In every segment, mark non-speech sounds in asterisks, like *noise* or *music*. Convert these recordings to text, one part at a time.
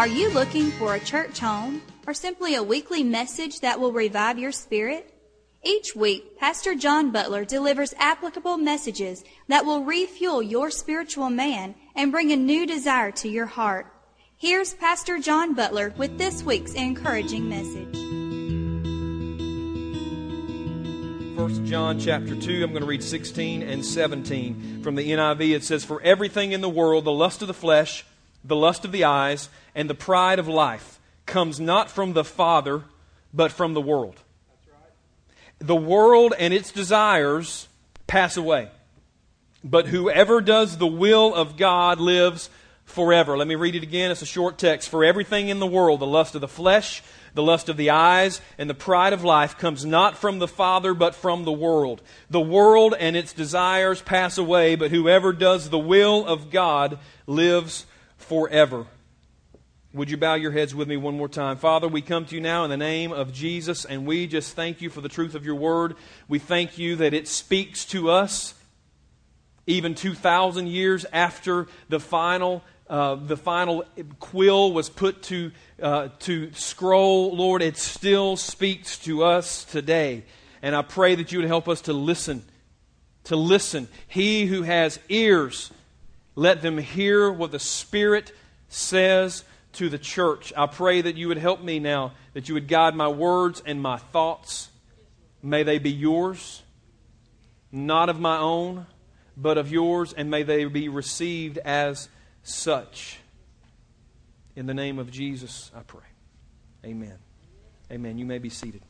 Are you looking for a church home or simply a weekly message that will revive your spirit? Each week, Pastor John Butler delivers applicable messages that will refuel your spiritual man and bring a new desire to your heart. Here's Pastor John Butler with this week's encouraging message. 1 John chapter 2, I'm going to read 16 and 17 from the NIV. It says, For everything in the world, the lust of the flesh, the lust of the eyes, and the pride of life comes not from the Father, but from the world. The world and its desires pass away. But whoever does the will of God lives forever. Let me read it again. It's a short text. For everything in the world, the lust of the flesh, the lust of the eyes, and the pride of life comes not from the Father, but from the world. The world and its desires pass away, but whoever does the will of God lives forever. Would you bow your heads with me one more time? Father, we come to you now in the name of Jesus, and we just thank you for the truth of your word. We thank you that it speaks to us even 2,000 years after the final, uh, the final quill was put to, uh, to scroll. Lord, it still speaks to us today. And I pray that you would help us to listen. To listen. He who has ears, let them hear what the Spirit says to the church. I pray that you would help me now, that you would guide my words and my thoughts. May they be yours, not of my own, but of yours, and may they be received as such. In the name of Jesus, I pray. Amen. Amen. You may be seated.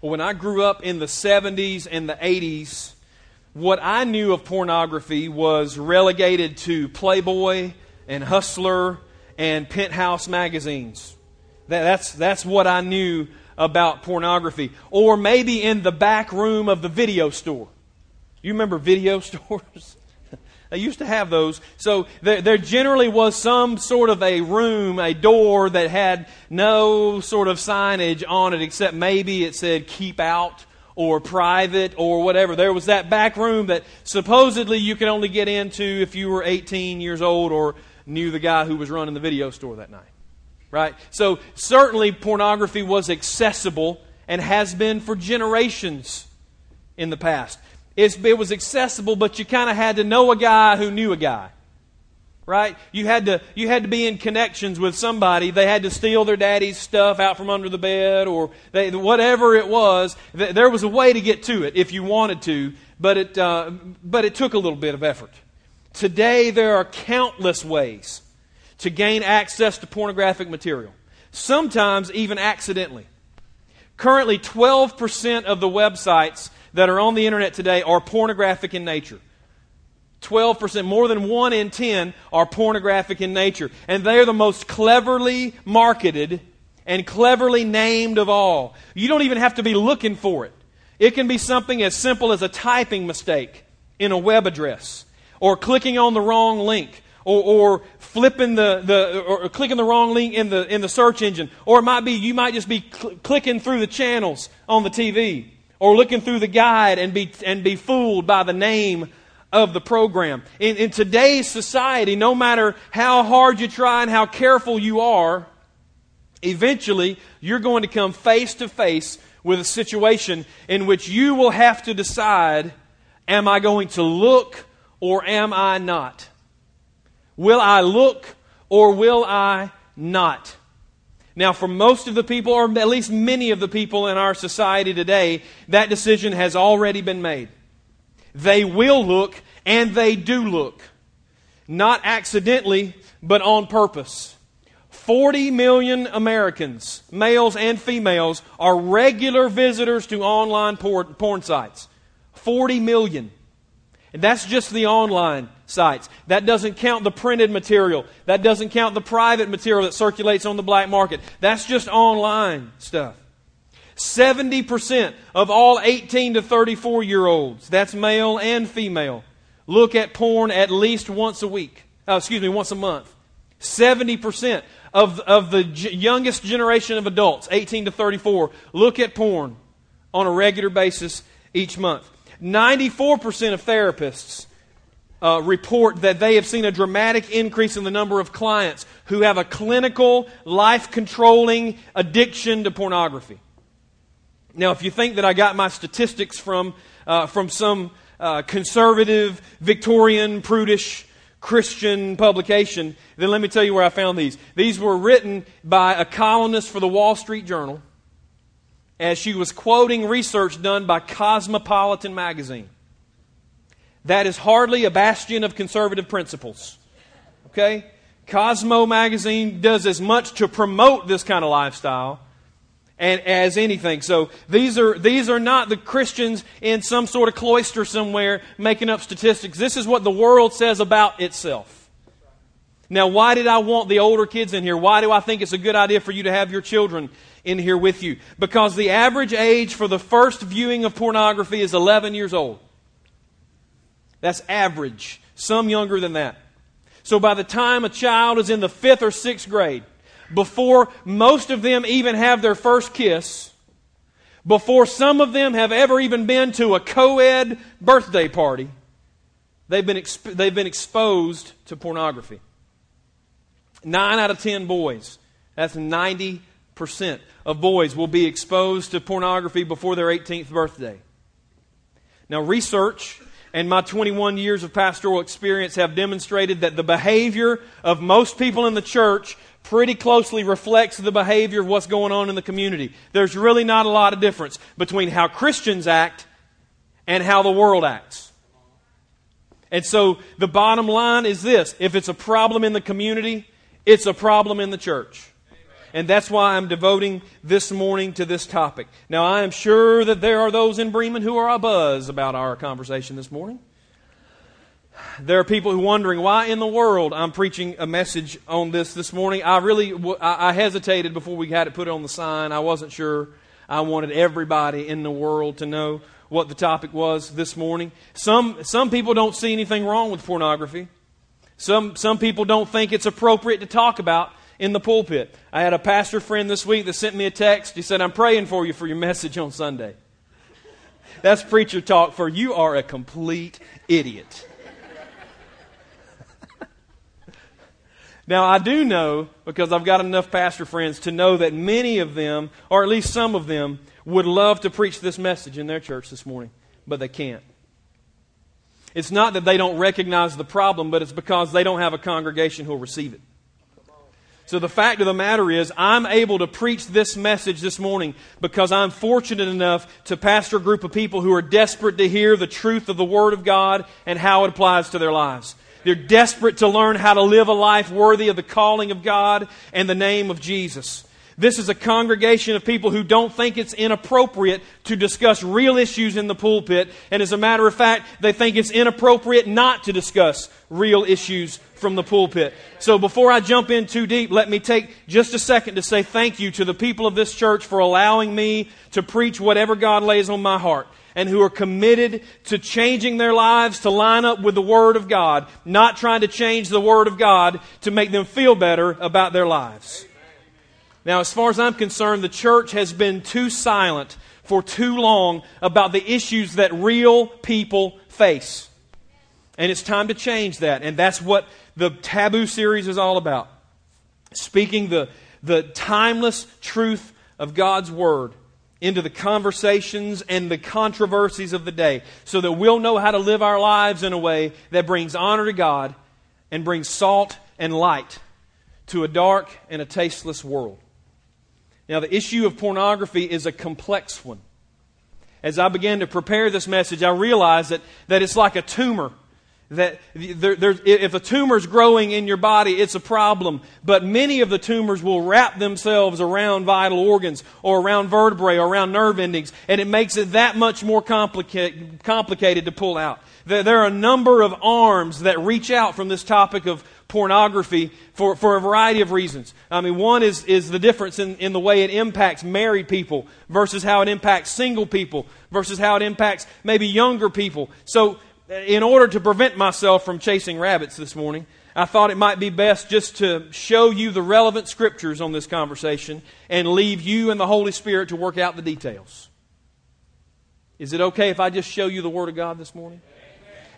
Well, when I grew up in the 70s and the 80s, what I knew of pornography was relegated to Playboy and Hustler and Penthouse magazines. That, that's, that's what I knew about pornography. Or maybe in the back room of the video store. You remember video *laughs* stores? they used to have those. So there, there, generally was some sort of a room, a door that had no sort of signage on it, except maybe it said keep out or private or whatever. There was that back room that supposedly you could only get into if you were 18 years old or knew the guy who was running the video store that night. Right? So certainly pornography was accessible and has been for generations in the past. It's, it was accessible, but you kind of had to know a guy who knew a guy right? You had to you had to be in connections with somebody. They had to steal their daddy's stuff out from under the bed, or they, whatever it was. There was a way to get to it if you wanted to, but it uh, but it took a little bit of effort. Today there are countless ways to gain access to pornographic material. Sometimes even accidentally. Currently, 12% of the websites that are on the internet today are pornographic in nature. 12%, more than 1 in 10 are pornographic in nature. And they are the most cleverly marketed and cleverly named of all. You don't even have to be looking for it. It can be something as simple as a typing mistake in a web address, or clicking on the wrong link, or, or flipping the, the or clicking the wrong link in the, in the search engine. Or it might be you might just be cl- clicking through the channels on the TV, or looking through the guide and be, and be fooled by the name of the program. In, in today's society, no matter how hard you try and how careful you are, eventually you're going to come face to face with a situation in which you will have to decide am I going to look or am I not? Will I look or will I not? Now, for most of the people, or at least many of the people in our society today, that decision has already been made. They will look, and they do look. Not accidentally, but on purpose. 40 million Americans, males and females, are regular visitors to online porn, porn sites. 40 million. And that's just the online sites. That doesn't count the printed material. That doesn't count the private material that circulates on the black market. That's just online stuff. 70% of all 18 to 34 year olds, that's male and female, look at porn at least once a week. Oh, excuse me, once a month. 70% of, of the g- youngest generation of adults, 18 to 34, look at porn on a regular basis each month. 94% of therapists uh, report that they have seen a dramatic increase in the number of clients who have a clinical, life controlling addiction to pornography. Now, if you think that I got my statistics from, uh, from some uh, conservative, Victorian, prudish Christian publication, then let me tell you where I found these. These were written by a columnist for the Wall Street Journal as she was quoting research done by Cosmopolitan magazine. That is hardly a bastion of conservative principles. Okay? Cosmo magazine does as much to promote this kind of lifestyle and as anything. So these are these are not the Christians in some sort of cloister somewhere making up statistics. This is what the world says about itself. Now, why did I want the older kids in here? Why do I think it's a good idea for you to have your children in here with you? Because the average age for the first viewing of pornography is 11 years old. That's average. Some younger than that. So by the time a child is in the fifth or sixth grade, before most of them even have their first kiss, before some of them have ever even been to a co ed birthday party, they've been, exp- they've been exposed to pornography. Nine out of ten boys, that's 90% of boys, will be exposed to pornography before their 18th birthday. Now, research and my 21 years of pastoral experience have demonstrated that the behavior of most people in the church pretty closely reflects the behavior of what's going on in the community. There's really not a lot of difference between how Christians act and how the world acts. And so the bottom line is this if it's a problem in the community, it's a problem in the church. And that's why I'm devoting this morning to this topic. Now, I am sure that there are those in Bremen who are abuzz about our conversation this morning. There are people who are wondering why in the world I'm preaching a message on this this morning. I really I hesitated before we had it put on the sign. I wasn't sure. I wanted everybody in the world to know what the topic was this morning. Some some people don't see anything wrong with pornography. Some some people don't think it's appropriate to talk about in the pulpit. I had a pastor friend this week that sent me a text. He said, I'm praying for you for your message on Sunday. That's preacher talk for you are a complete idiot. Now, I do know, because I've got enough pastor friends, to know that many of them, or at least some of them, would love to preach this message in their church this morning, but they can't. It's not that they don't recognize the problem, but it's because they don't have a congregation who will receive it. So the fact of the matter is, I'm able to preach this message this morning because I'm fortunate enough to pastor a group of people who are desperate to hear the truth of the Word of God and how it applies to their lives. They're desperate to learn how to live a life worthy of the calling of God and the name of Jesus. This is a congregation of people who don't think it's inappropriate to discuss real issues in the pulpit. And as a matter of fact, they think it's inappropriate not to discuss real issues from the pulpit. So before I jump in too deep, let me take just a second to say thank you to the people of this church for allowing me to preach whatever God lays on my heart and who are committed to changing their lives to line up with the Word of God, not trying to change the Word of God to make them feel better about their lives. Now, as far as I'm concerned, the church has been too silent for too long about the issues that real people face. And it's time to change that. And that's what the Taboo series is all about. Speaking the, the timeless truth of God's Word into the conversations and the controversies of the day so that we'll know how to live our lives in a way that brings honor to God and brings salt and light to a dark and a tasteless world. Now, the issue of pornography is a complex one. As I began to prepare this message, I realized that, that it's like a tumor that there, if a tumor is growing in your body, it's a problem. But many of the tumors will wrap themselves around vital organs or around vertebrae or around nerve endings, and it makes it that much more complica- complicated to pull out. There, there are a number of arms that reach out from this topic of pornography for, for a variety of reasons. I mean, one is, is the difference in, in the way it impacts married people versus how it impacts single people versus how it impacts maybe younger people. So in order to prevent myself from chasing rabbits this morning, I thought it might be best just to show you the relevant scriptures on this conversation and leave you and the Holy Spirit to work out the details. Is it okay if I just show you the Word of God this morning?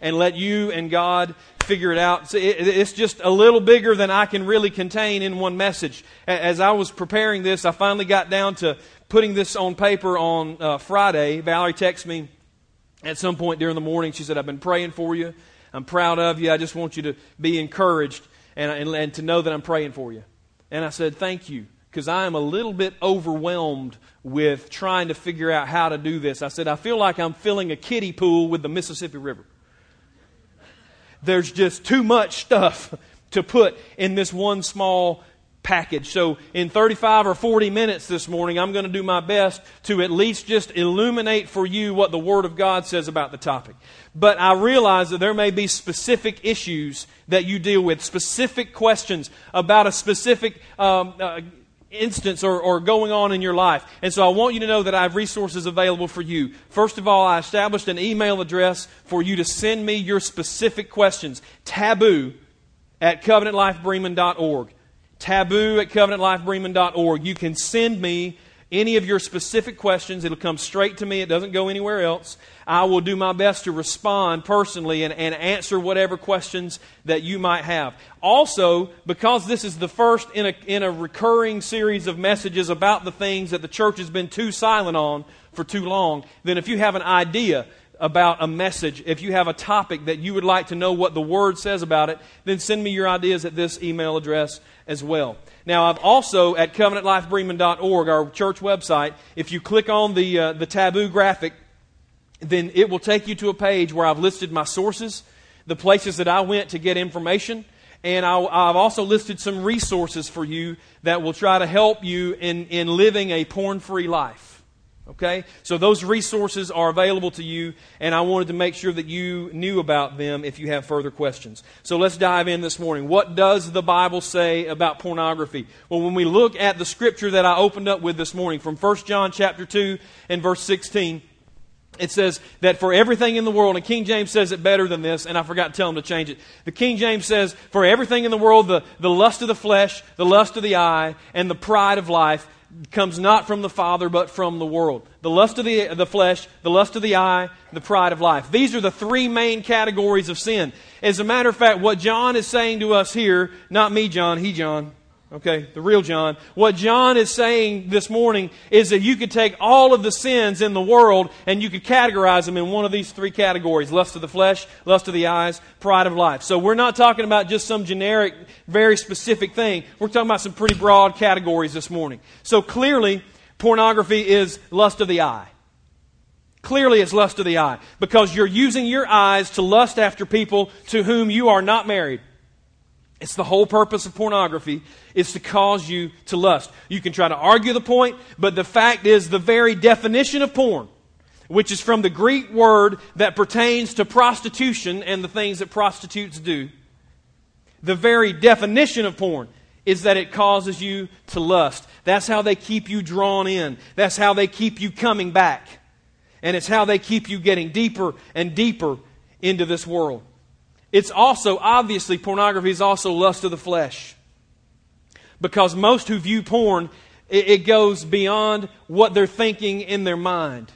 and let you and God figure it out. It's just a little bigger than I can really contain in one message. As I was preparing this, I finally got down to putting this on paper on uh, Friday. Valerie texted me at some point during the morning. She said, I've been praying for you. I'm proud of you. I just want you to be encouraged and, and, and to know that I'm praying for you. And I said, Thank you, because I am a little bit overwhelmed with trying to figure out how to do this. I said, I feel like I'm filling a kiddie pool with the Mississippi River. There's just too much stuff *laughs* to put in this one small package. So, in 35 or 40 minutes this morning, I'm going to do my best to at least just illuminate for you what the Word of God says about the topic. But I realize that there may be specific issues that you deal with, specific questions about a specific um, uh, instance or, or going on in your life. And so I want you to know that I have resources available for you. First of all, I established an email address for you to send me your specific questions. Taboo at covenantlifebremen.org taboo at covenantlifebremen.org. You can send me any of your specific questions. It'll come straight to me, it doesn't go anywhere else. I will do my best to respond personally and, and answer whatever questions that you might have. Also, because this is the first in a, in a recurring series of messages about the things that the church has been too silent on for too long, then if you have an idea, about a message, if you have a topic that you would like to know what the Word says about it, then send me your ideas at this email address as well. Now, I've also at covenantlifebremen.org, our church website, if you click on the, uh, the taboo graphic, then it will take you to a page where I've listed my sources, the places that I went to get information, and I, have also listed some resources for you that will try to help you in, in living a porn free life. Okay? So those resources are available to you, and I wanted to make sure that you knew about them if you have further questions. So let's dive in this morning. What does the Bible say about pornography? Well, when we look at the scripture that I opened up with this morning from 1 John chapter 2 and verse 16, it says that for everything in the world, and King James says it better than this, and I forgot to tell him to change it. The King James says, for everything in the world, the, the lust of the flesh, the lust of the eye, and the pride of life, comes not from the Father, but from the world. The lust of the, the flesh, the lust of the eye, the pride of life. These are the three main categories of sin. As a matter of fact, what John is saying to us here, not me, John, he, John, Okay, the real John. What John is saying this morning is that you could take all of the sins in the world and you could categorize them in one of these three categories lust of the flesh, lust of the eyes, pride of life. So we're not talking about just some generic, very specific thing. We're talking about some pretty broad categories this morning. So clearly, pornography is lust of the eye. Clearly, it's lust of the eye because you're using your eyes to lust after people to whom you are not married. It's the whole purpose of pornography is to cause you to lust. You can try to argue the point, but the fact is the very definition of porn, which is from the Greek word that pertains to prostitution and the things that prostitutes do. The very definition of porn is that it causes you to lust. That's how they keep you drawn in. That's how they keep you coming back. And it's how they keep you getting deeper and deeper into this world. It's also, obviously, pornography is also lust of the flesh. Because most who view porn, it, it goes beyond what they're thinking in their mind.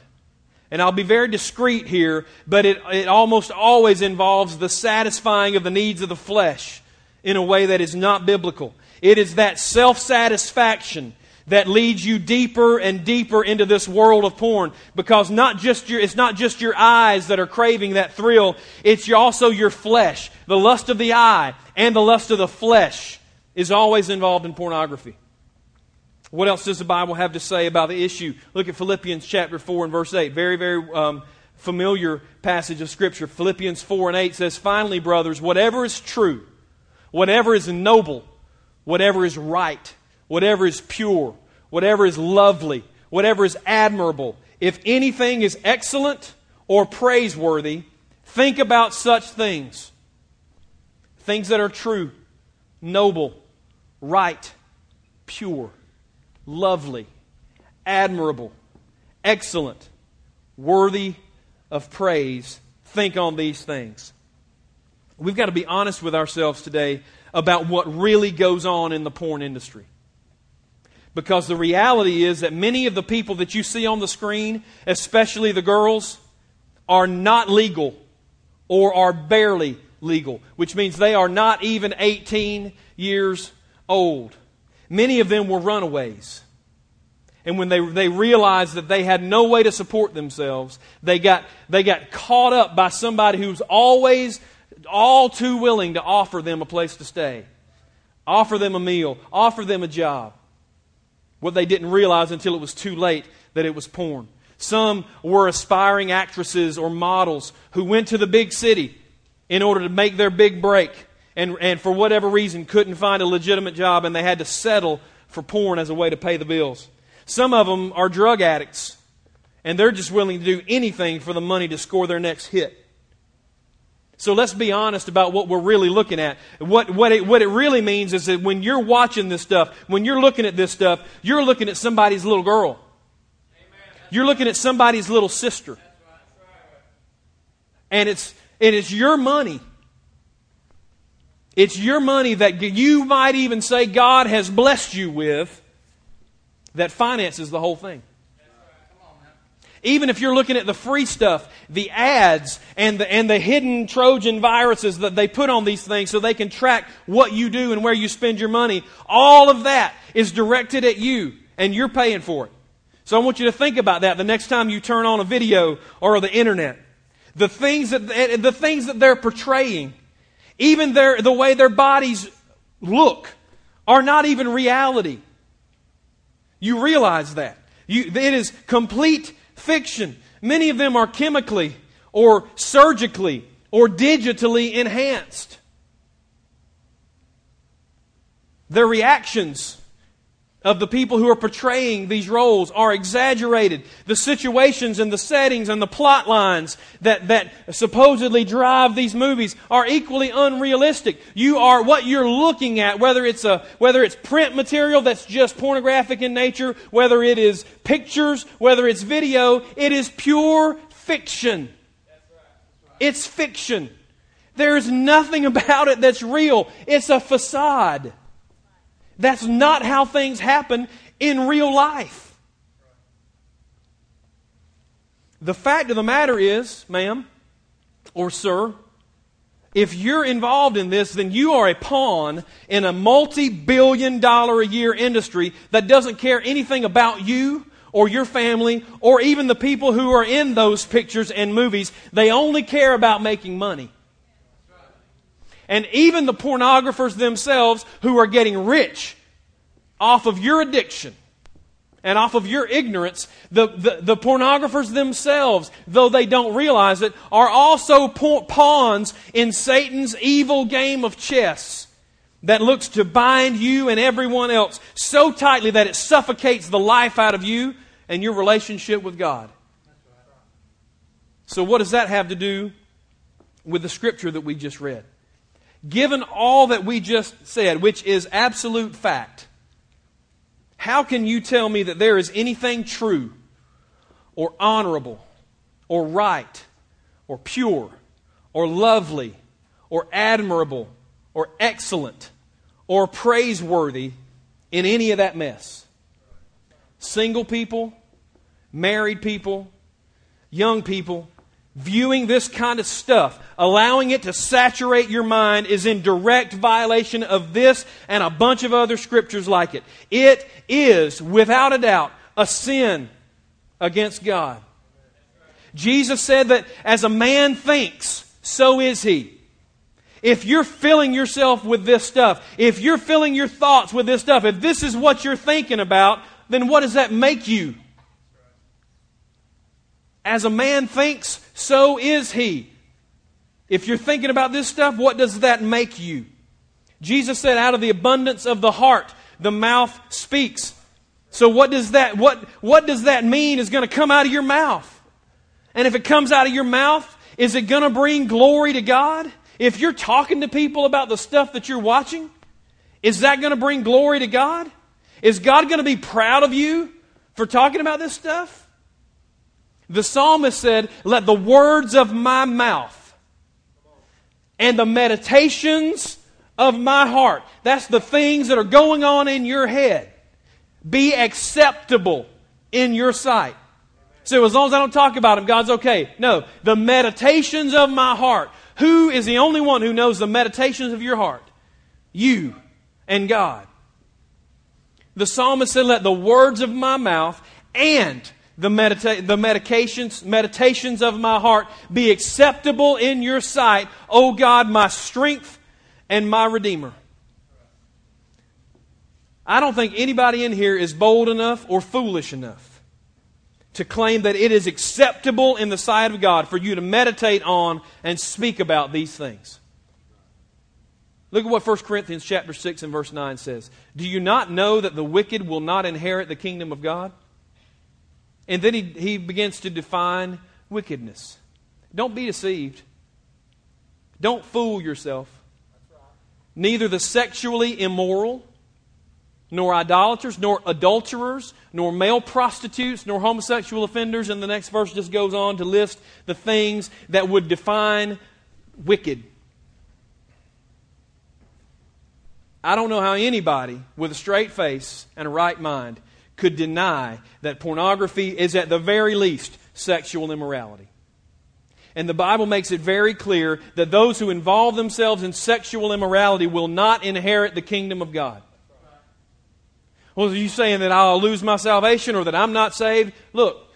And I'll be very discreet here, but it, it almost always involves the satisfying of the needs of the flesh in a way that is not biblical. It is that self satisfaction that leads you deeper and deeper into this world of porn because not just your, it's not just your eyes that are craving that thrill, it's also your flesh. The lust of the eye and the lust of the flesh is always involved in pornography. What else does the Bible have to say about the issue? Look at Philippians chapter 4 and verse 8. Very, very um, familiar passage of Scripture. Philippians 4 and 8 says, Finally, brothers, whatever is true, whatever is noble, whatever is right, whatever is pure, whatever is lovely, whatever is admirable, if anything is excellent or praiseworthy, think about such things. Things that are true, noble, right, pure, lovely, admirable, excellent, worthy of praise. Think on these things. We've got to be honest with ourselves today about what really goes on in the porn industry. Because the reality is that many of the people that you see on the screen, especially the girls, are not legal or are barely legal, which means they are not even 18 years old. Many of them were runaways. And when they, they realized that they had no way to support themselves, they got, they got caught up by somebody who's always all too willing to offer them a place to stay, offer them a meal, offer them a job. What they didn't realize until it was too late that it was porn. Some were aspiring actresses or models who went to the big city in order to make their big break and, and for whatever reason couldn't find a legitimate job and they had to settle for porn as a way to pay the bills. Some of them are drug addicts and they're just willing to do anything for the money to score their next hit. So let's be honest about what we're really looking at. What, what, it, what it really means is that when you're watching this stuff, when you're looking at this stuff, you're looking at somebody's little girl. You're looking at somebody's little sister. And it's, and it's your money. It's your money that you might even say God has blessed you with that finances the whole thing. Even if you're looking at the free stuff, the ads, and the, and the hidden Trojan viruses that they put on these things so they can track what you do and where you spend your money, all of that is directed at you, and you're paying for it. So I want you to think about that the next time you turn on a video or the internet. The things that, the things that they're portraying, even their, the way their bodies look, are not even reality. You realize that. You, it is complete fiction. Many of them are chemically or surgically or digitally enhanced. Their reactions of the people who are portraying these roles are exaggerated. The situations and the settings and the plot lines that, that supposedly drive these movies are equally unrealistic. You are what you're looking at, whether it's a, whether it's print material that's just pornographic in nature, whether it is pictures, whether it's video, it is pure fiction. It's fiction. There's nothing *laughs* about it that's real. It's a facade. That's not how things happen in real life. The fact of the matter is, ma'am or sir, if you're involved in this, then you are a pawn in a multi billion dollar a year industry that doesn't care anything about you or your family or even the people who are in those pictures and movies. They only care about making money and even the pornographers themselves who are getting rich off of your addiction and off of your ignorance, the, the, the, pornographers themselves, though they don't realize it, are also pawns in Satan's evil game of chess that looks to bind you and everyone else so tightly that it suffocates the life out of you and your relationship with God. So, what does that have to do with the scripture that we just read? Given all that we just said, which is absolute fact, how can you tell me that there is anything true or honorable or right or pure or lovely or admirable or excellent or praiseworthy in any of that mess? Single people, married people, young people, viewing this kind of stuff, allowing it to saturate your mind, is in direct violation of this and a bunch of other scriptures like it. It is, without a doubt, a sin against God. Jesus said that as a man thinks, so is he. If you're filling yourself with this stuff, if you're filling your thoughts with this stuff, if this is what you're thinking about, then what does that make you? As a man thinks, so is he. If you're thinking about this stuff, what does that make you? Jesus said, out of the abundance of the heart, the mouth speaks. So what does that, what, what does that mean is going to come out of your mouth? And if it comes out of your mouth, is it going to bring glory to God? If you're talking to people about the stuff that you're watching, is that going to bring glory to God? Is God going to be proud of you for talking about this stuff? The psalmist said, Let the words of my mouth and the meditations of my heart, that's the things that are going on in your head, be acceptable in your sight. So as long as I don't talk about them, God's okay. No, the meditations of my heart, Who is the only one who knows the meditations of your heart? You and God. The psalmist said, Let the words of my mouth and the, medita- the medications, meditations of my heart be acceptable in your sight, O God, my strength and my Redeemer. I don't think anybody in here is bold enough or foolish enough to claim that it is acceptable in the sight of God for you to meditate on and speak about these things. Look at what 1 Corinthians chapter 6 and verse 9 says. Do you not know that the wicked will not inherit the kingdom of God? And then he, he begins to define wickedness. Don't be deceived. Don't fool yourself. Neither the sexually immoral, nor idolaters, nor adulterers, nor male prostitutes, nor homosexual offenders. And the next verse just goes on to list the things that would define wicked. I don't know how anybody with a straight face and a right mind could deny that pornography is at the very least sexual immorality. And the Bible makes it very clear that those who involve themselves in sexual immorality will not inherit the kingdom of God. Well, are you saying that I'll lose my salvation or that I'm not saved? Look,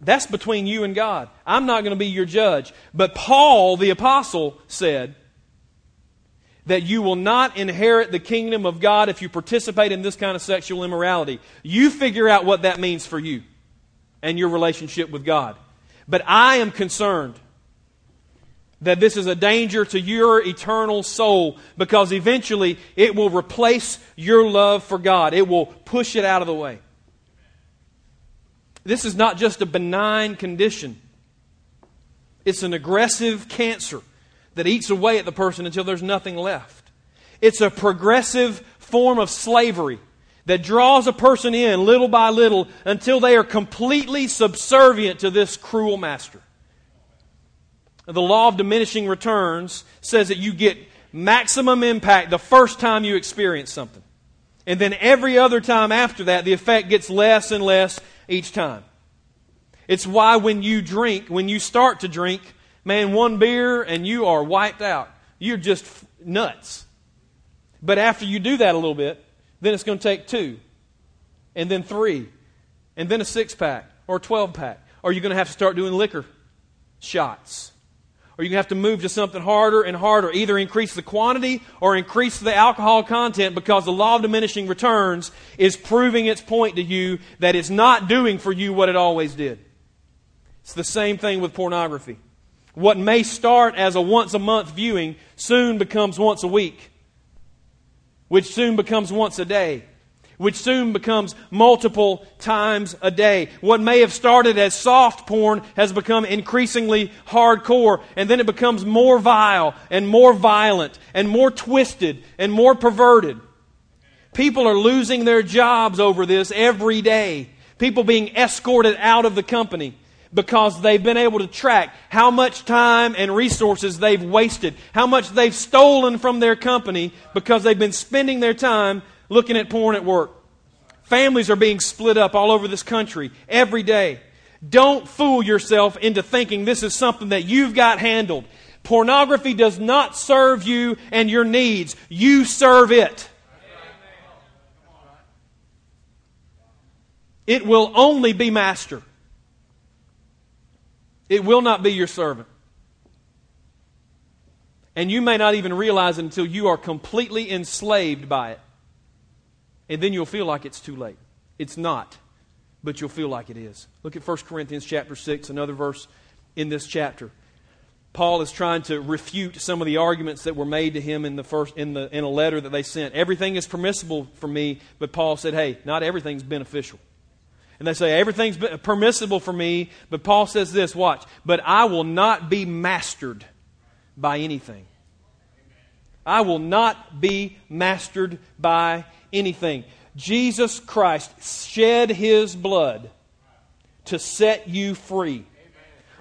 that's between you and God. I'm not going to be your judge. But Paul, the apostle, said, that you will not inherit the kingdom of God if you participate in this kind of sexual immorality. You figure out what that means for you and your relationship with God. But I am concerned that this is a danger to your eternal soul because eventually it will replace your love for God. It will push it out of the way. This is not just a benign condition, it's an aggressive cancer that eats away at the person until there's nothing left. It's a progressive form of slavery that draws a person in little by little until they are completely subservient to this cruel master. The law of diminishing returns says that you get maximum impact the first time you experience something. And then every other time after that, the effect gets less and less each time. It's why when you drink, when you start to drink, Man, one beer and you are wiped out. You're just nuts. But after you do that a little bit, then it's going to take two, and then three, and then a six pack or a 12 pack. Or you're going to have to start doing liquor shots. Or you're going to have to move to something harder and harder. Either increase the quantity or increase the alcohol content because the law of diminishing returns is proving its point to you that it's not doing for you what it always did. It's the same thing with pornography. What may start as a once a month viewing soon becomes once a week, which soon becomes once a day, which soon becomes multiple times a day. What may have started as soft porn has become increasingly hardcore, and then it becomes more vile and more violent and more twisted and more perverted. People are losing their jobs over this every day. People being escorted out of the company because they've been able to track how much time and resources they've wasted, how much they've stolen from their company because they've been spending their time looking at porn at work. Families are being split up all over this country every day. Don't fool yourself into thinking this is something that you've got handled. Pornography does not serve you and your needs. You serve it. It will only be master. It will not be your servant. And you may not even realize it until you are completely enslaved by it. And then you'll feel like it's too late. It's not, but you'll feel like it is. Look at 1 Corinthians chapter 6, another verse in this chapter. Paul is trying to refute some of the arguments that were made to him in the first in the in a letter that they sent. Everything is permissible for me, but Paul said, "Hey, not everything's beneficial." And they say, everything's permissible for me. But Paul says this watch, but I will not be mastered by anything. I will not be mastered by anything. Jesus Christ shed his blood to set you free.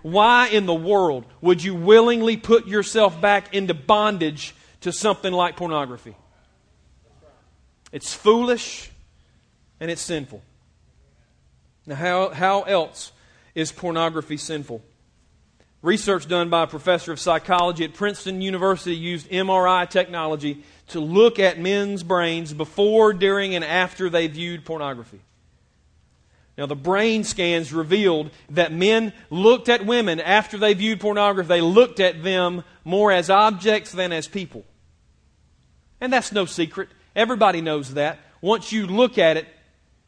Why in the world would you willingly put yourself back into bondage to something like pornography? It's foolish and it's sinful. Now, how, how else is pornography sinful? Research done by a professor of psychology at Princeton University used MRI technology to look at men's brains before, during, and after they viewed pornography. Now, the brain scans revealed that men looked at women after they viewed pornography. They looked at them more as objects than as people. And that's no secret. Everybody knows that. Once you look at it,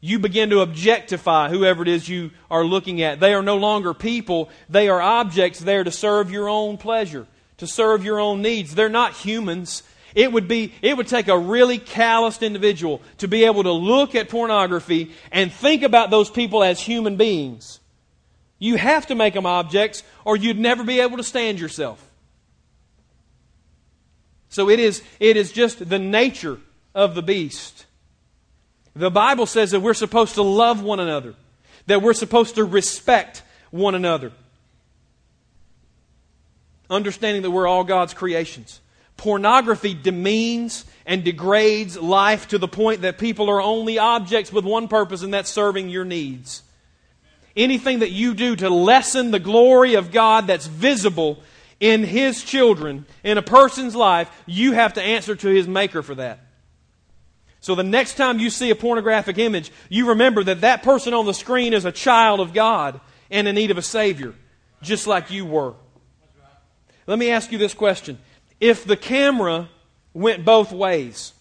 you begin to objectify whoever it is you are looking at. They are no longer people, they are objects there to serve your own pleasure, to serve your own needs. They're not humans. It would be it would take a really calloused individual to be able to look at pornography and think about those people as human beings. You have to make them objects or you'd never be able to stand yourself. So it is it is just the nature of the beast. The Bible says that we're supposed to love one another, that we're supposed to respect one another. Understanding that we're all God's creations. Pornography demeans and degrades life to the point that people are only objects with one purpose, and that's serving your needs. Anything that you do to lessen the glory of God that's visible in His children, in a person's life, you have to answer to His Maker for that. So the next time you see a pornographic image, you remember that that person on the screen is a child of God and in need of a Savior, just like you were. Let me ask you this question. If the camera went both ways,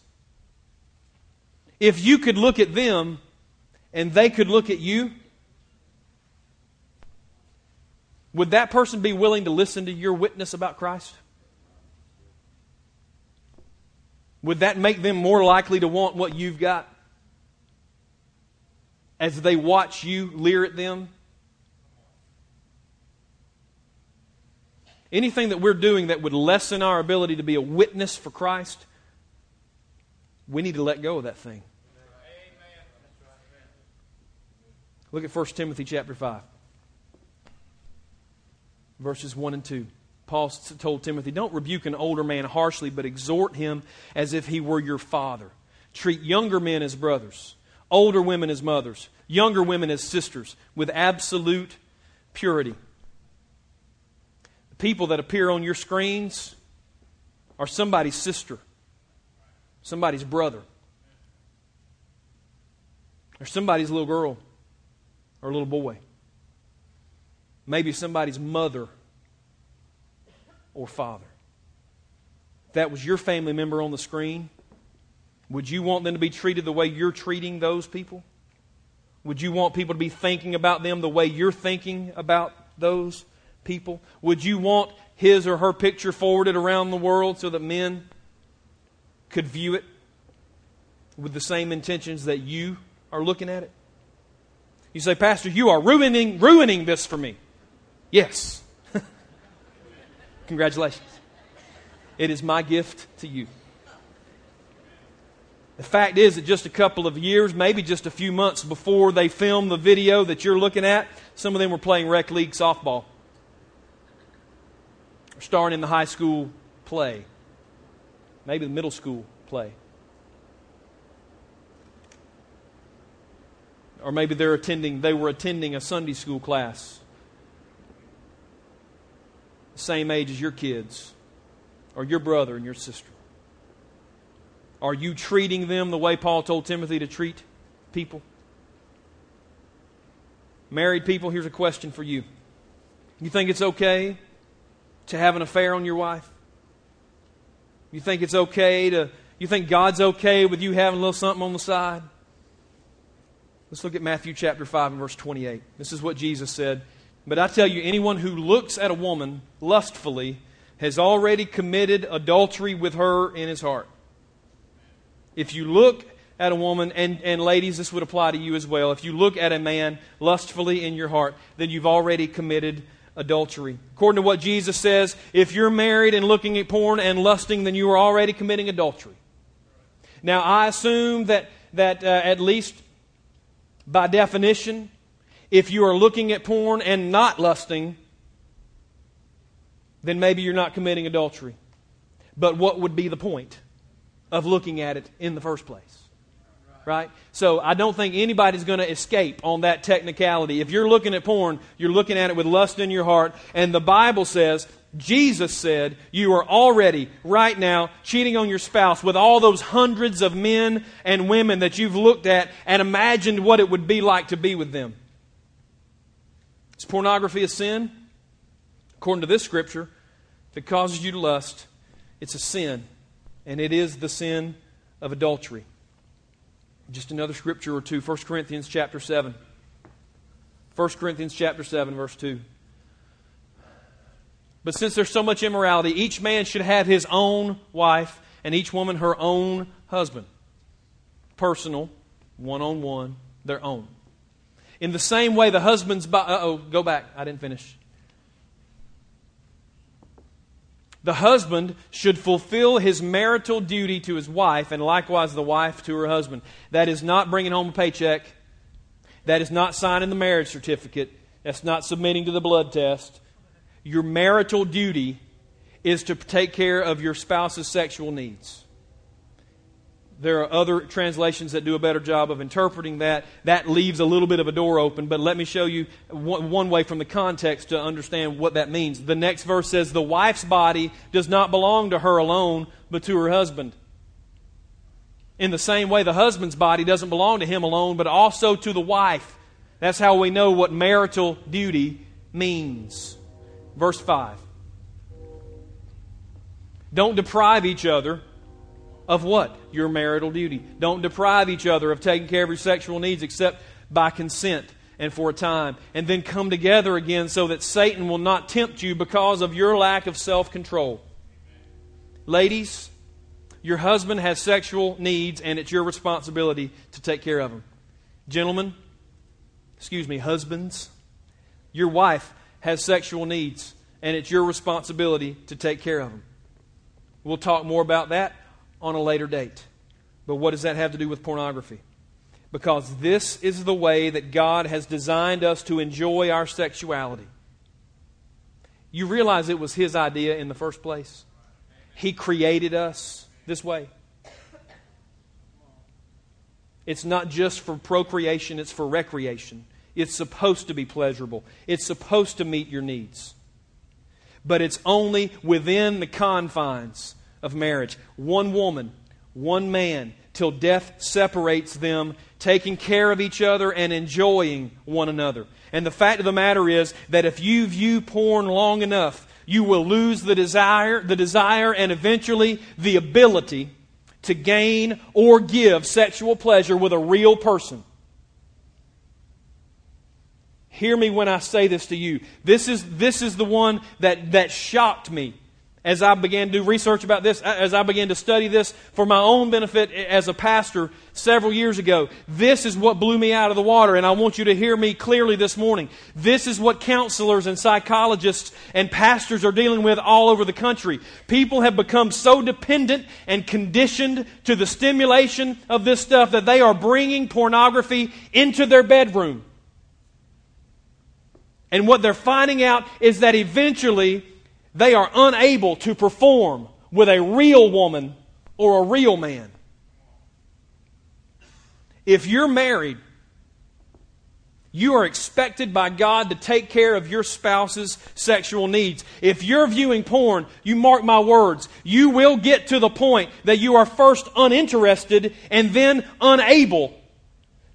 if you could look at them and they could look at you, would that person be willing to listen to your witness about Christ? Would that make them more likely to want what you've got? As they watch you leer at them? Anything that we're doing that would lessen our ability to be a witness for Christ, we need to let go of that thing. Look at 1 Timothy chapter 5, verses 1 and 2. Paul told Timothy, Don't rebuke an older man harshly, but exhort him as if he were your father. Treat younger men as brothers, older women as mothers, younger women as sisters, with absolute purity. The people that appear on your screens are somebody's sister, somebody's brother, or somebody's little girl or little boy, maybe somebody's mother or father. If that was your family member on the screen, would you want them to be treated the way you're treating those people? Would you want people to be thinking about them the way you're thinking about those people? Would you want his or her picture forwarded around the world so that men could view it with the same intentions that you are looking at it? You say, Pastor, you are ruining, ruining this for me. Yes. Congratulations. It is my gift to you. The fact is that just a couple of years, maybe just a few months before they filmed the video that you're looking at, some of them were playing rec league softball or starring in the high school play, maybe the middle school play. Or maybe they're attending, they were attending a Sunday school class the same age as your kids or your brother and your sister? Are you treating them the way Paul told Timothy to treat people? Married people, here's a question for you. You think it's okay to have an affair on your wife? You think it's okay to, you think God's okay with you having a little something on the side? Let's look at Matthew chapter 5 and verse 28. This is what Jesus said. But I tell you, anyone who looks at a woman lustfully has already committed adultery with her in his heart. If you look at a woman, and, and ladies, this would apply to you as well. If you look at a man lustfully in your heart, then you've already committed adultery. According to what Jesus says, if you're married and looking at porn and lusting, then you are already committing adultery. Now, I assume that, that uh, at least by definition, if you are looking at porn and not lusting, then maybe you're not committing adultery. But what would be the point of looking at it in the first place? Right? So I don't think anybody's going to escape on that technicality. If you're looking at porn, you're looking at it with lust in your heart. And the Bible says, Jesus said, you are already, right now, cheating on your spouse with all those hundreds of men and women that you've looked at and imagined what it would be like to be with them. Is pornography a sin? According to this scripture, if it causes you to lust, it's a sin. And it is the sin of adultery. Just another scripture or two. 1 Corinthians chapter 7. 1 Corinthians chapter 7, verse 2. But since there's so much immorality, each man should have his own wife and each woman her own husband. Personal, one on one, their own. In the same way, the husband's. Uh oh, go back. I didn't finish. The husband should fulfill his marital duty to his wife, and likewise the wife to her husband. That is not bringing home a paycheck. That is not signing the marriage certificate. That's not submitting to the blood test. Your marital duty is to take care of your spouse's sexual needs. There are other translations that do a better job of interpreting that. That leaves a little bit of a door open, but let me show you one way from the context to understand what that means. The next verse says, The wife's body does not belong to her alone, but to her husband. In the same way, the husband's body doesn't belong to him alone, but also to the wife. That's how we know what marital duty means. Verse 5. Don't deprive each other of what? Your marital duty. Don't deprive each other of taking care of your sexual needs except by consent and for a time. And then come together again so that Satan will not tempt you because of your lack of self control. Ladies, your husband has sexual needs and it's your responsibility to take care of them. Gentlemen, excuse me, husbands, your wife has sexual needs and it's your responsibility to take care of them. We'll talk more about that on a later date. But what does that have to do with pornography? Because this is the way that God has designed us to enjoy our sexuality. You realize it was His idea in the first place? He created us this way. It's not just for procreation, it's for recreation. It's supposed to be pleasurable, it's supposed to meet your needs. But it's only within the confines of marriage. One woman, one man, till death separates them, taking care of each other and enjoying one another. And the fact of the matter is that if you view porn long enough, you will lose the desire, the desire and eventually the ability to gain or give sexual pleasure with a real person. Hear me when I say this to you. This is, this is the one that, that shocked me as I began to do research about this, as I began to study this for my own benefit as a pastor several years ago, this is what blew me out of the water, and I want you to hear me clearly this morning. This is what counselors and psychologists and pastors are dealing with all over the country. People have become so dependent and conditioned to the stimulation of this stuff that they are bringing pornography into their bedroom. And what they're finding out is that eventually they are unable to perform with a real woman or a real man. If you're married, you are expected by God to take care of your spouse's sexual needs. If you're viewing porn, you mark my words, you will get to the point that you are first uninterested and then unable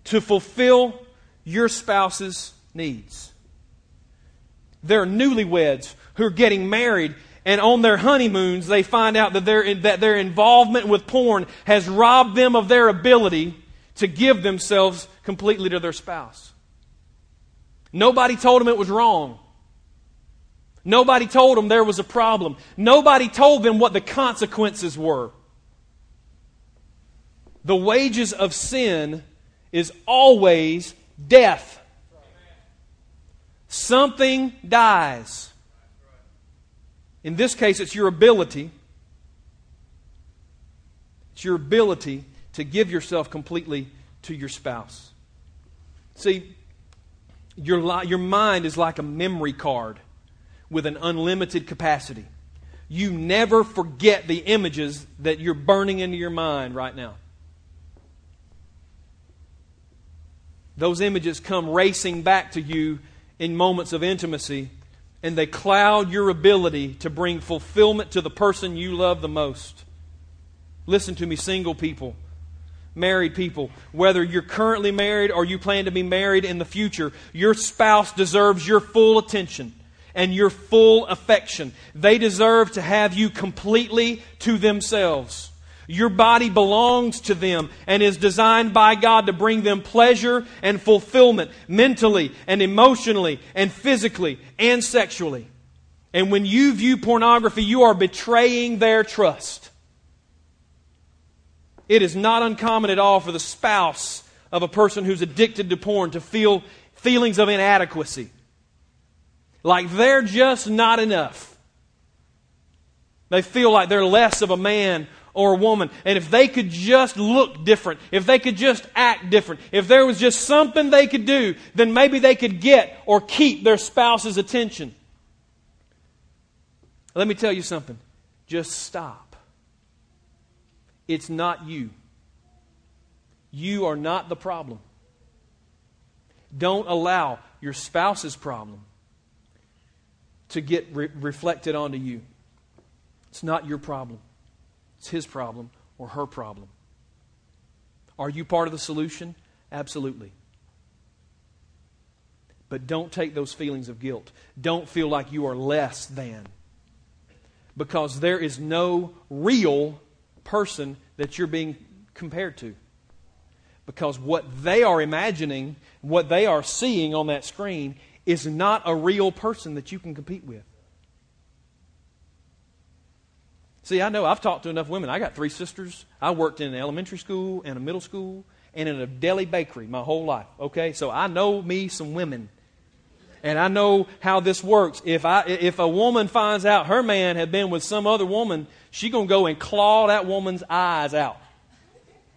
to fulfill your spouse's needs. There are newlyweds who are getting married and on their honeymoons they find out that their, that their involvement with porn has robbed them of their ability to give themselves completely to their spouse. Nobody told them it was wrong. Nobody told them there was a problem. Nobody told them what the consequences were. The wages of sin is always death. Something dies. In this case, it's your ability. It's your ability to give yourself completely to your spouse. See, your, li- your mind is like a memory card with an unlimited capacity. You never forget the images that you're burning into your mind right now. those images come racing back to you in moments of intimacy, and they cloud your ability to bring fulfillment to the person you love the most. Listen to me, single people, married people, whether you're currently married or you plan to be married in the future, your spouse deserves your full attention and your full affection. They deserve to have you completely to themselves. Your body belongs to them and is designed by God to bring them pleasure and fulfillment mentally and emotionally and physically and sexually. And when you view pornography, you are betraying their trust. It is not uncommon at all for the spouse of a person who's addicted to porn to feel feelings of inadequacy. Like they're just not enough. They feel like they're less of a man or a woman. And if they could just look different, if they could just act different, if there was just something they could do, then maybe they could get or keep their spouse's attention. Let me tell you something. Just stop. It's not you. You are not the problem. Don't allow your spouse's problem to get re- reflected onto you. It's not your problem. It's his problem or her problem. Are you part of the solution? Absolutely. But don't take those feelings of guilt. Don't feel like you are less than. Because there is no real person that you're being compared to. Because what they are imagining, what they are seeing on that screen, is not a real person that you can compete with. See, I know I've talked to enough women. I got three sisters. I worked in an elementary school and a middle school and in a deli bakery my whole life. Okay? So I know me some women. And I know how this works. If I if a woman finds out her man had been with some other woman, she going to go and claw that woman's eyes out.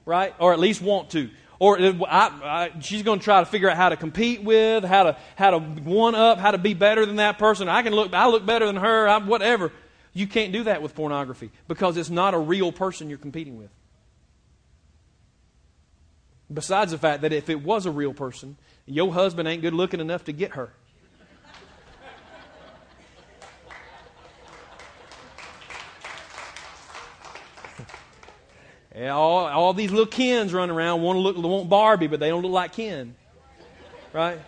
Right? Or at least want to. Or I, I, she's going to try to figure out how to compete with, how to how to one up, how to be better than that person. I can look I look better than her, I, whatever. You can't do that with pornography because it's not a real person you're competing with. Besides the fact that if it was a real person, your husband ain't good looking enough to get her. *laughs* all, all these little Kens running around want to look want Barbie, but they don't look like Ken. Right?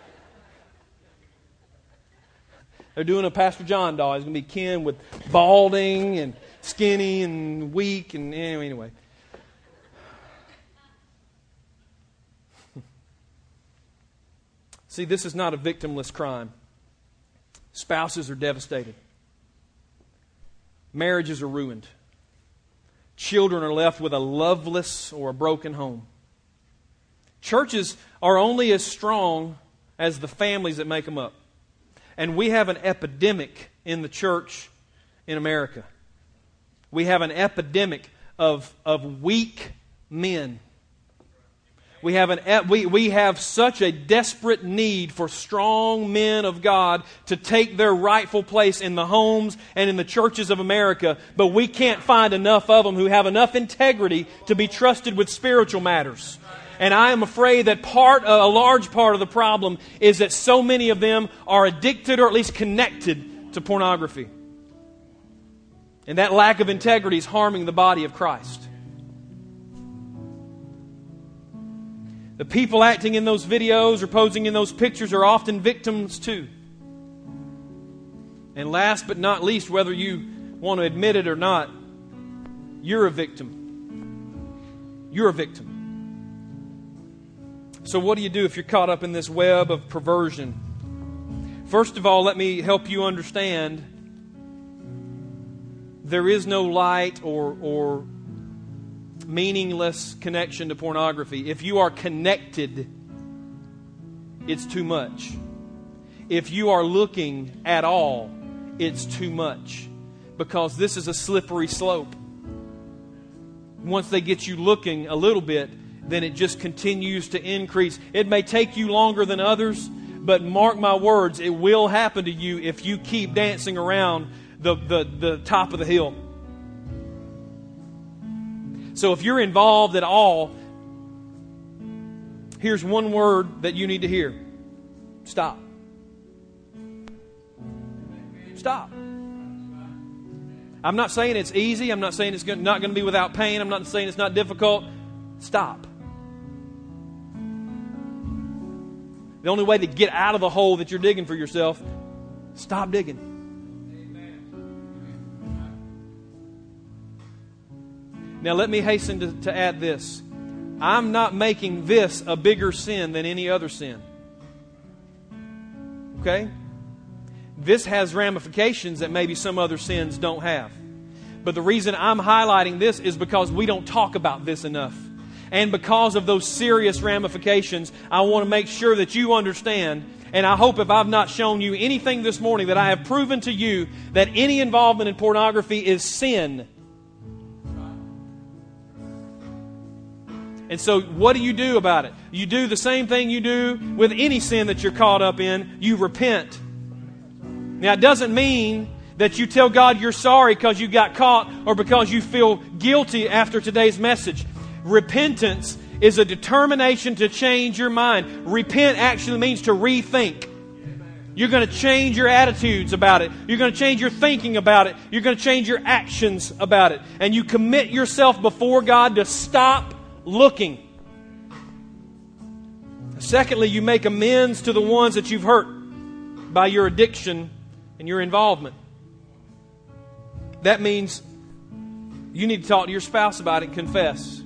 They're doing a Pastor John doll. He's going to be Ken with balding and skinny and weak and anyway. anyway. See, this is not a victimless crime. Spouses are devastated. Marriages are ruined. Children are left with a loveless or a broken home. Churches are only as strong as the families that make them up. And we have an epidemic in the church in America. We have an epidemic of, of weak men. We have, an, we, we have such a desperate need for strong men of God to take their rightful place in the homes and in the churches of America, but we can't find enough of them who have enough integrity to be trusted with spiritual matters. And I am afraid that part, uh, a large part of the problem is that so many of them are addicted or at least connected to pornography. And that lack of integrity is harming the body of Christ. The people acting in those videos or posing in those pictures are often victims too. And last but not least, whether you want to admit it or not, you're a victim. You're a victim. So, what do you do if you're caught up in this web of perversion? First of all, let me help you understand there is no light or, or meaningless connection to pornography. If you are connected, it's too much. If you are looking at all, it's too much. Because this is a slippery slope. Once they get you looking a little bit, then it just continues to increase. It may take you longer than others, but mark my words, it will happen to you if you keep dancing around the, the, the top of the hill. So if you're involved at all, here's one word that you need to hear stop. Stop. I'm not saying it's easy. I'm not saying it's not going to be without pain. I'm not saying it's not difficult. Stop. The only way to get out of the hole that you're digging for yourself, stop digging. Now, let me hasten to, to add this. I'm not making this a bigger sin than any other sin. Okay? This has ramifications that maybe some other sins don't have. But the reason I'm highlighting this is because we don't talk about this enough. And because of those serious ramifications, I want to make sure that you understand. And I hope if I've not shown you anything this morning, that I have proven to you that any involvement in pornography is sin. And so, what do you do about it? You do the same thing you do with any sin that you're caught up in you repent. Now, it doesn't mean that you tell God you're sorry because you got caught or because you feel guilty after today's message. Repentance is a determination to change your mind. Repent actually means to rethink. You're going to change your attitudes about it. You're going to change your thinking about it. You're going to change your actions about it. And you commit yourself before God to stop looking. Secondly, you make amends to the ones that you've hurt by your addiction and your involvement. That means you need to talk to your spouse about it and confess.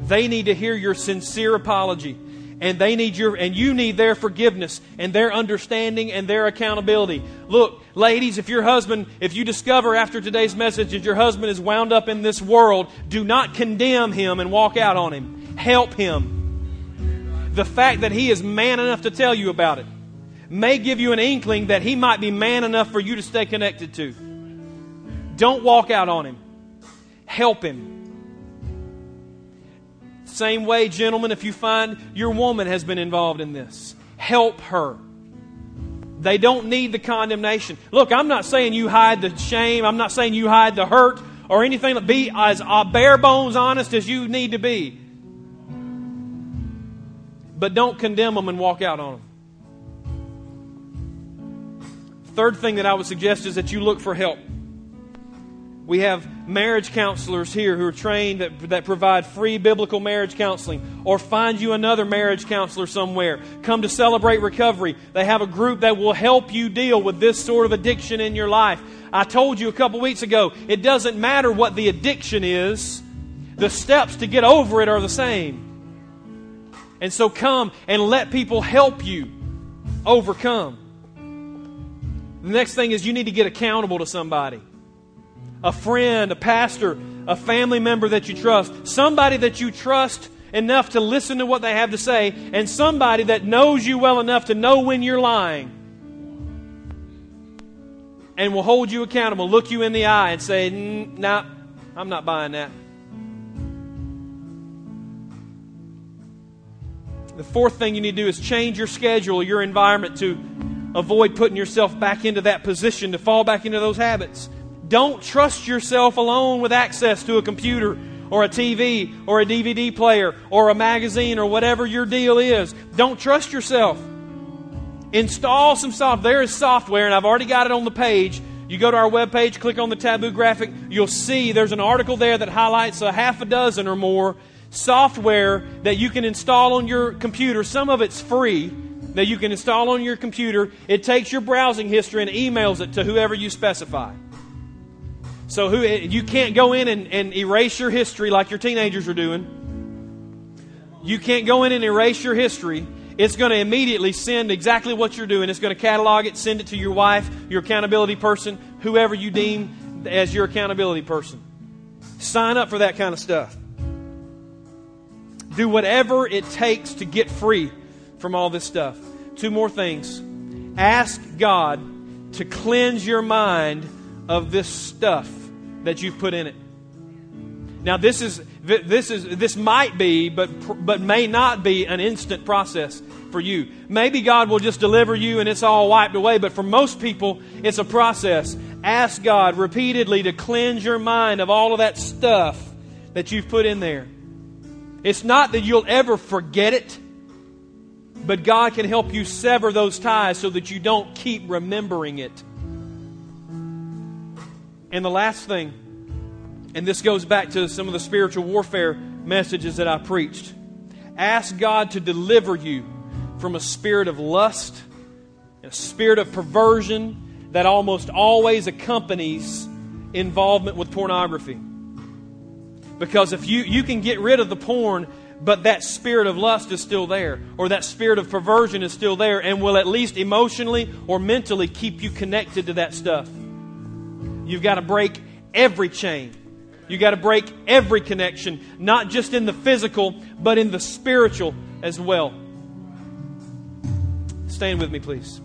They need to hear your sincere apology and they need your and you need their forgiveness and their understanding and their accountability. Look, ladies, if your husband, if you discover after today's message that your husband is wound up in this world, do not condemn him and walk out on him. Help him. The fact that he is man enough to tell you about it may give you an inkling that he might be man enough for you to stay connected to. Don't walk out on him. Help him. Same way, gentlemen, if you find your woman has been involved in this, help her. They don't need the condemnation. Look, I'm not saying you hide the shame. I'm not saying you hide the hurt or anything. Be as uh, bare bones honest as you need to be. But don't condemn them and walk out on them. Third thing that I would suggest is that you look for help. We have marriage counselors here who are trained that, that provide free biblical marriage counseling. Or find you another marriage counselor somewhere. Come to Celebrate Recovery. They have a group that will help you deal with this sort of addiction in your life. I told you a couple weeks ago, it doesn't matter what the addiction is, the steps to get over it are the same. And so come and let people help you overcome. The next thing is you need to get accountable to somebody a friend, a pastor, a family member that you trust, somebody that you trust enough to listen to what they have to say, and somebody that knows you well enough to know when you're lying and will hold you accountable, look you in the eye, and say, Nah, I'm not buying that. The fourth thing you need to do is change your schedule, your environment to avoid putting yourself back into that position, to fall back into those habits. Don't trust yourself alone with access to a computer or a TV or a DVD player or a magazine or whatever your deal is. Don't trust yourself. Install some software. There is software, and I've already got it on the page. You go to our webpage, click on the taboo graphic, you'll see there's an article there that highlights a half a dozen or more software that you can install on your computer. Some of it's free that you can install on your computer. It takes your browsing history and emails it to whoever you specify. So who you can't go in and, and erase your history like your teenagers are doing. You can't go in and erase your history. It's going to immediately send exactly what you're doing. It's going to catalog it, send it to your wife, your accountability person, whoever you deem as your accountability person. Sign up for that kind of stuff. Do whatever it takes to get free from all this stuff. Two more things. Ask God to cleanse your mind of this stuff that you've put in it. Now, this is this is this might be, but but may not be an instant process for you. Maybe God will just deliver you and it's all wiped away. But for most people, it's a process. Ask God repeatedly to cleanse your mind of all of that stuff that you've put in there. It's not that you'll ever forget it, but God can help you sever those ties so that you don't keep remembering it. And the last thing, and this goes back to some of the spiritual warfare messages that I preached. Ask God to deliver you from a spirit of lust, a spirit of perversion that almost always accompanies involvement with pornography. Because if you, you can get rid of the porn, but that spirit of lust is still there, or that spirit of perversion is still there, and will at least emotionally or mentally keep you connected to that stuff. You've got to break every chain. You've got to break every connection, not just in the physical, but in the spiritual as well. Stand with me, please.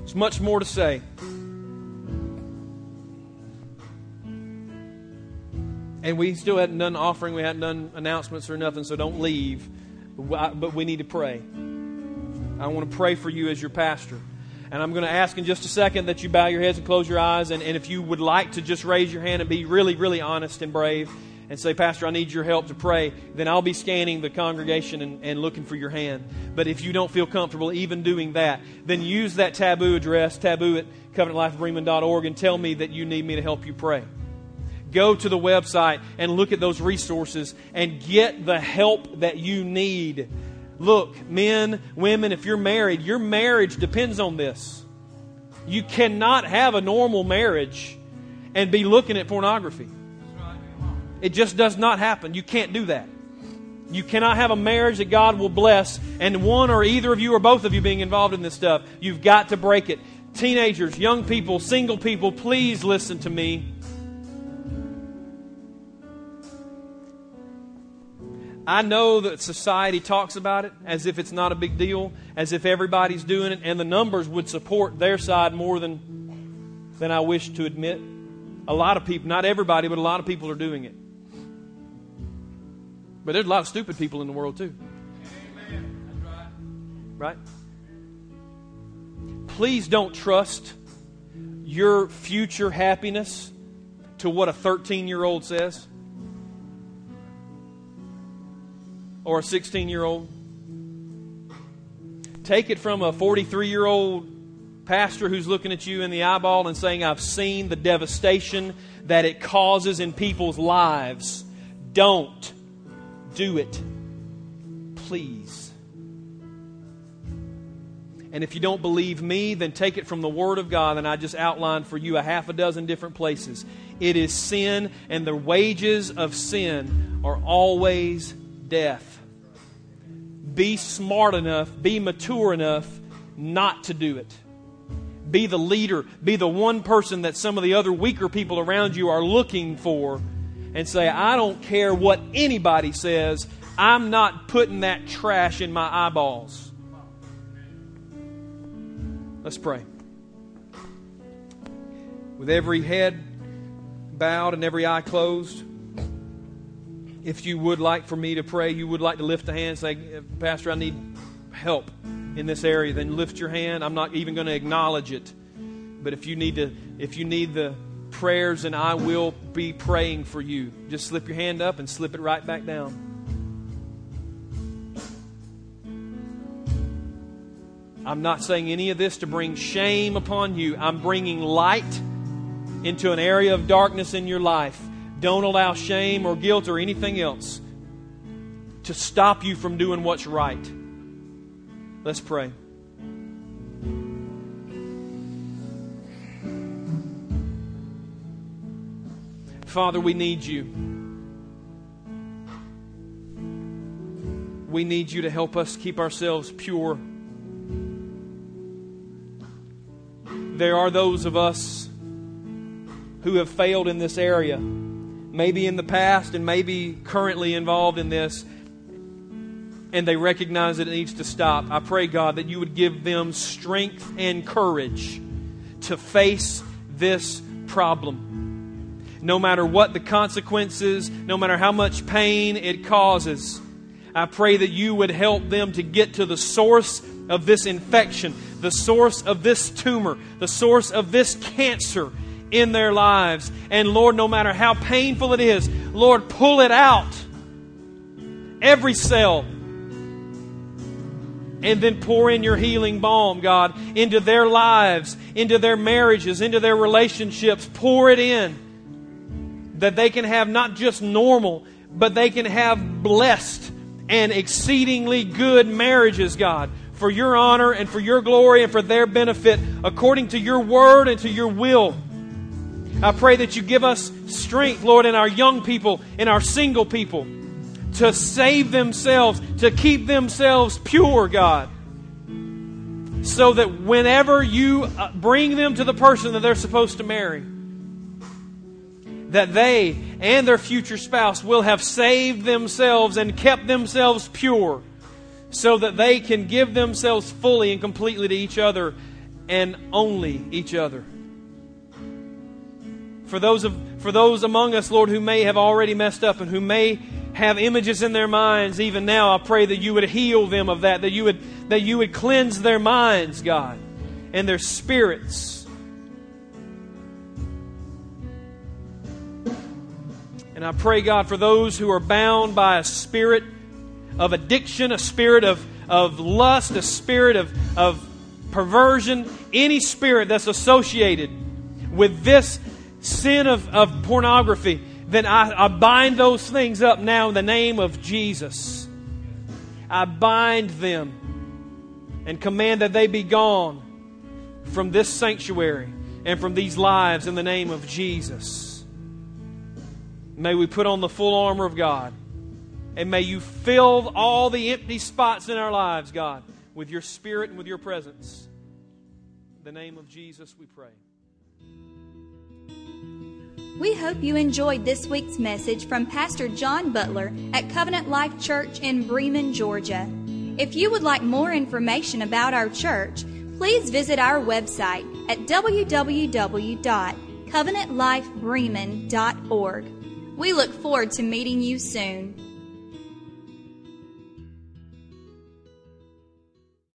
There's much more to say. And we still hadn't done offering, we hadn't done announcements or nothing, so don't leave. But we need to pray. I want to pray for you as your pastor. And I'm going to ask in just a second that you bow your heads and close your eyes. And, and if you would like to just raise your hand and be really, really honest and brave and say, Pastor, I need your help to pray, then I'll be scanning the congregation and, and looking for your hand. But if you don't feel comfortable even doing that, then use that taboo address, taboo at covenantlifebremen.org, and tell me that you need me to help you pray. Go to the website and look at those resources and get the help that you need. Look, men, women, if you're married, your marriage depends on this. You cannot have a normal marriage and be looking at pornography. It just does not happen. You can't do that. You cannot have a marriage that God will bless and one or either of you or both of you being involved in this stuff. You've got to break it. Teenagers, young people, single people, please listen to me. I know that society talks about it as if it's not a big deal, as if everybody's doing it, and the numbers would support their side more than, than I wish to admit. A lot of people, not everybody, but a lot of people are doing it. But there's a lot of stupid people in the world too. Right? Please don't trust your future happiness to what a 13 year old says or a 16 year old. Take it from a 43 year old pastor who's looking at you in the eyeball and saying, I've seen the devastation that it causes in people's lives. Don't do it. Please. And if you don't believe me, then take it from the Word of God, and I just outlined for you a half a dozen different places. It is sin, and the wages of sin are always death. Be smart enough, be mature enough not to do it. Be the leader, be the one person that some of the other weaker people around you are looking for and say, I don't care what anybody says, I'm not putting that trash in my eyeballs. Let's pray. With every head bowed and every eye closed, if you would like for me to pray, you would like to lift a hand and say, Pastor, I need help in this area, then lift your hand. I'm not even going to acknowledge it. But if you need to, if you need the prayers and I will be praying for you. Just slip your hand up and slip it right back down. I'm not saying any of this to bring shame upon you. I'm bringing light into an area of darkness in your life. Don't allow shame or guilt or anything else to stop you from doing what's right. Let's pray. Father, we need you. We need you to help us keep ourselves pure. There are those of us who have failed in this area, maybe in the past and maybe currently involved in this, and they recognize that it needs to stop. I pray, God, that you would give them strength and courage to face this problem no matter what the consequences, no matter how much pain it causes. I pray that you would help them to get to the source of this infection, the source of this tumor, the source of this cancer in their lives. And Lord, no matter how painful it is, Lord, pull it out. Every cell. And then pour in your healing balm, God, into their lives, into their marriages, into their relationships. Pour it in. That they can have not just normal, but they can have blessed and exceedingly good marriages, God, for your honor and for your glory and for their benefit, according to your word and to your will. I pray that you give us strength, Lord, in our young people, in our single people, to save themselves, to keep themselves pure, God. So that whenever you uh, bring them to the person that they're supposed to marry, that they and their future spouse will have saved themselves and kept themselves pure so that they can give themselves fully and completely to each other and only each other. For those, of, for those among us, Lord, who may have already messed up and who may have images in their minds even now, I pray that you would heal them of that, that you would, that you would cleanse their minds, God, and their spirits. And I pray, God, for those who are bound by a spirit of addiction, a spirit of, of lust, a spirit of, of perversion, any spirit that's associated with this sin of, of pornography, then I, I bind those things up now in the name of Jesus. I bind them and command that they be gone from this sanctuary and from these lives in the name of Jesus. May we put on the full armor of God. And may you fill all the empty spots in our lives, God, with your spirit and with your presence. In the name of Jesus, we pray. We hope you enjoyed this week's message from Pastor John Butler at Covenant Life Church in Bremen, Georgia. If you would like more information about our church, please visit our website at www.covenantlifebremen.org. We look forward to meeting you soon.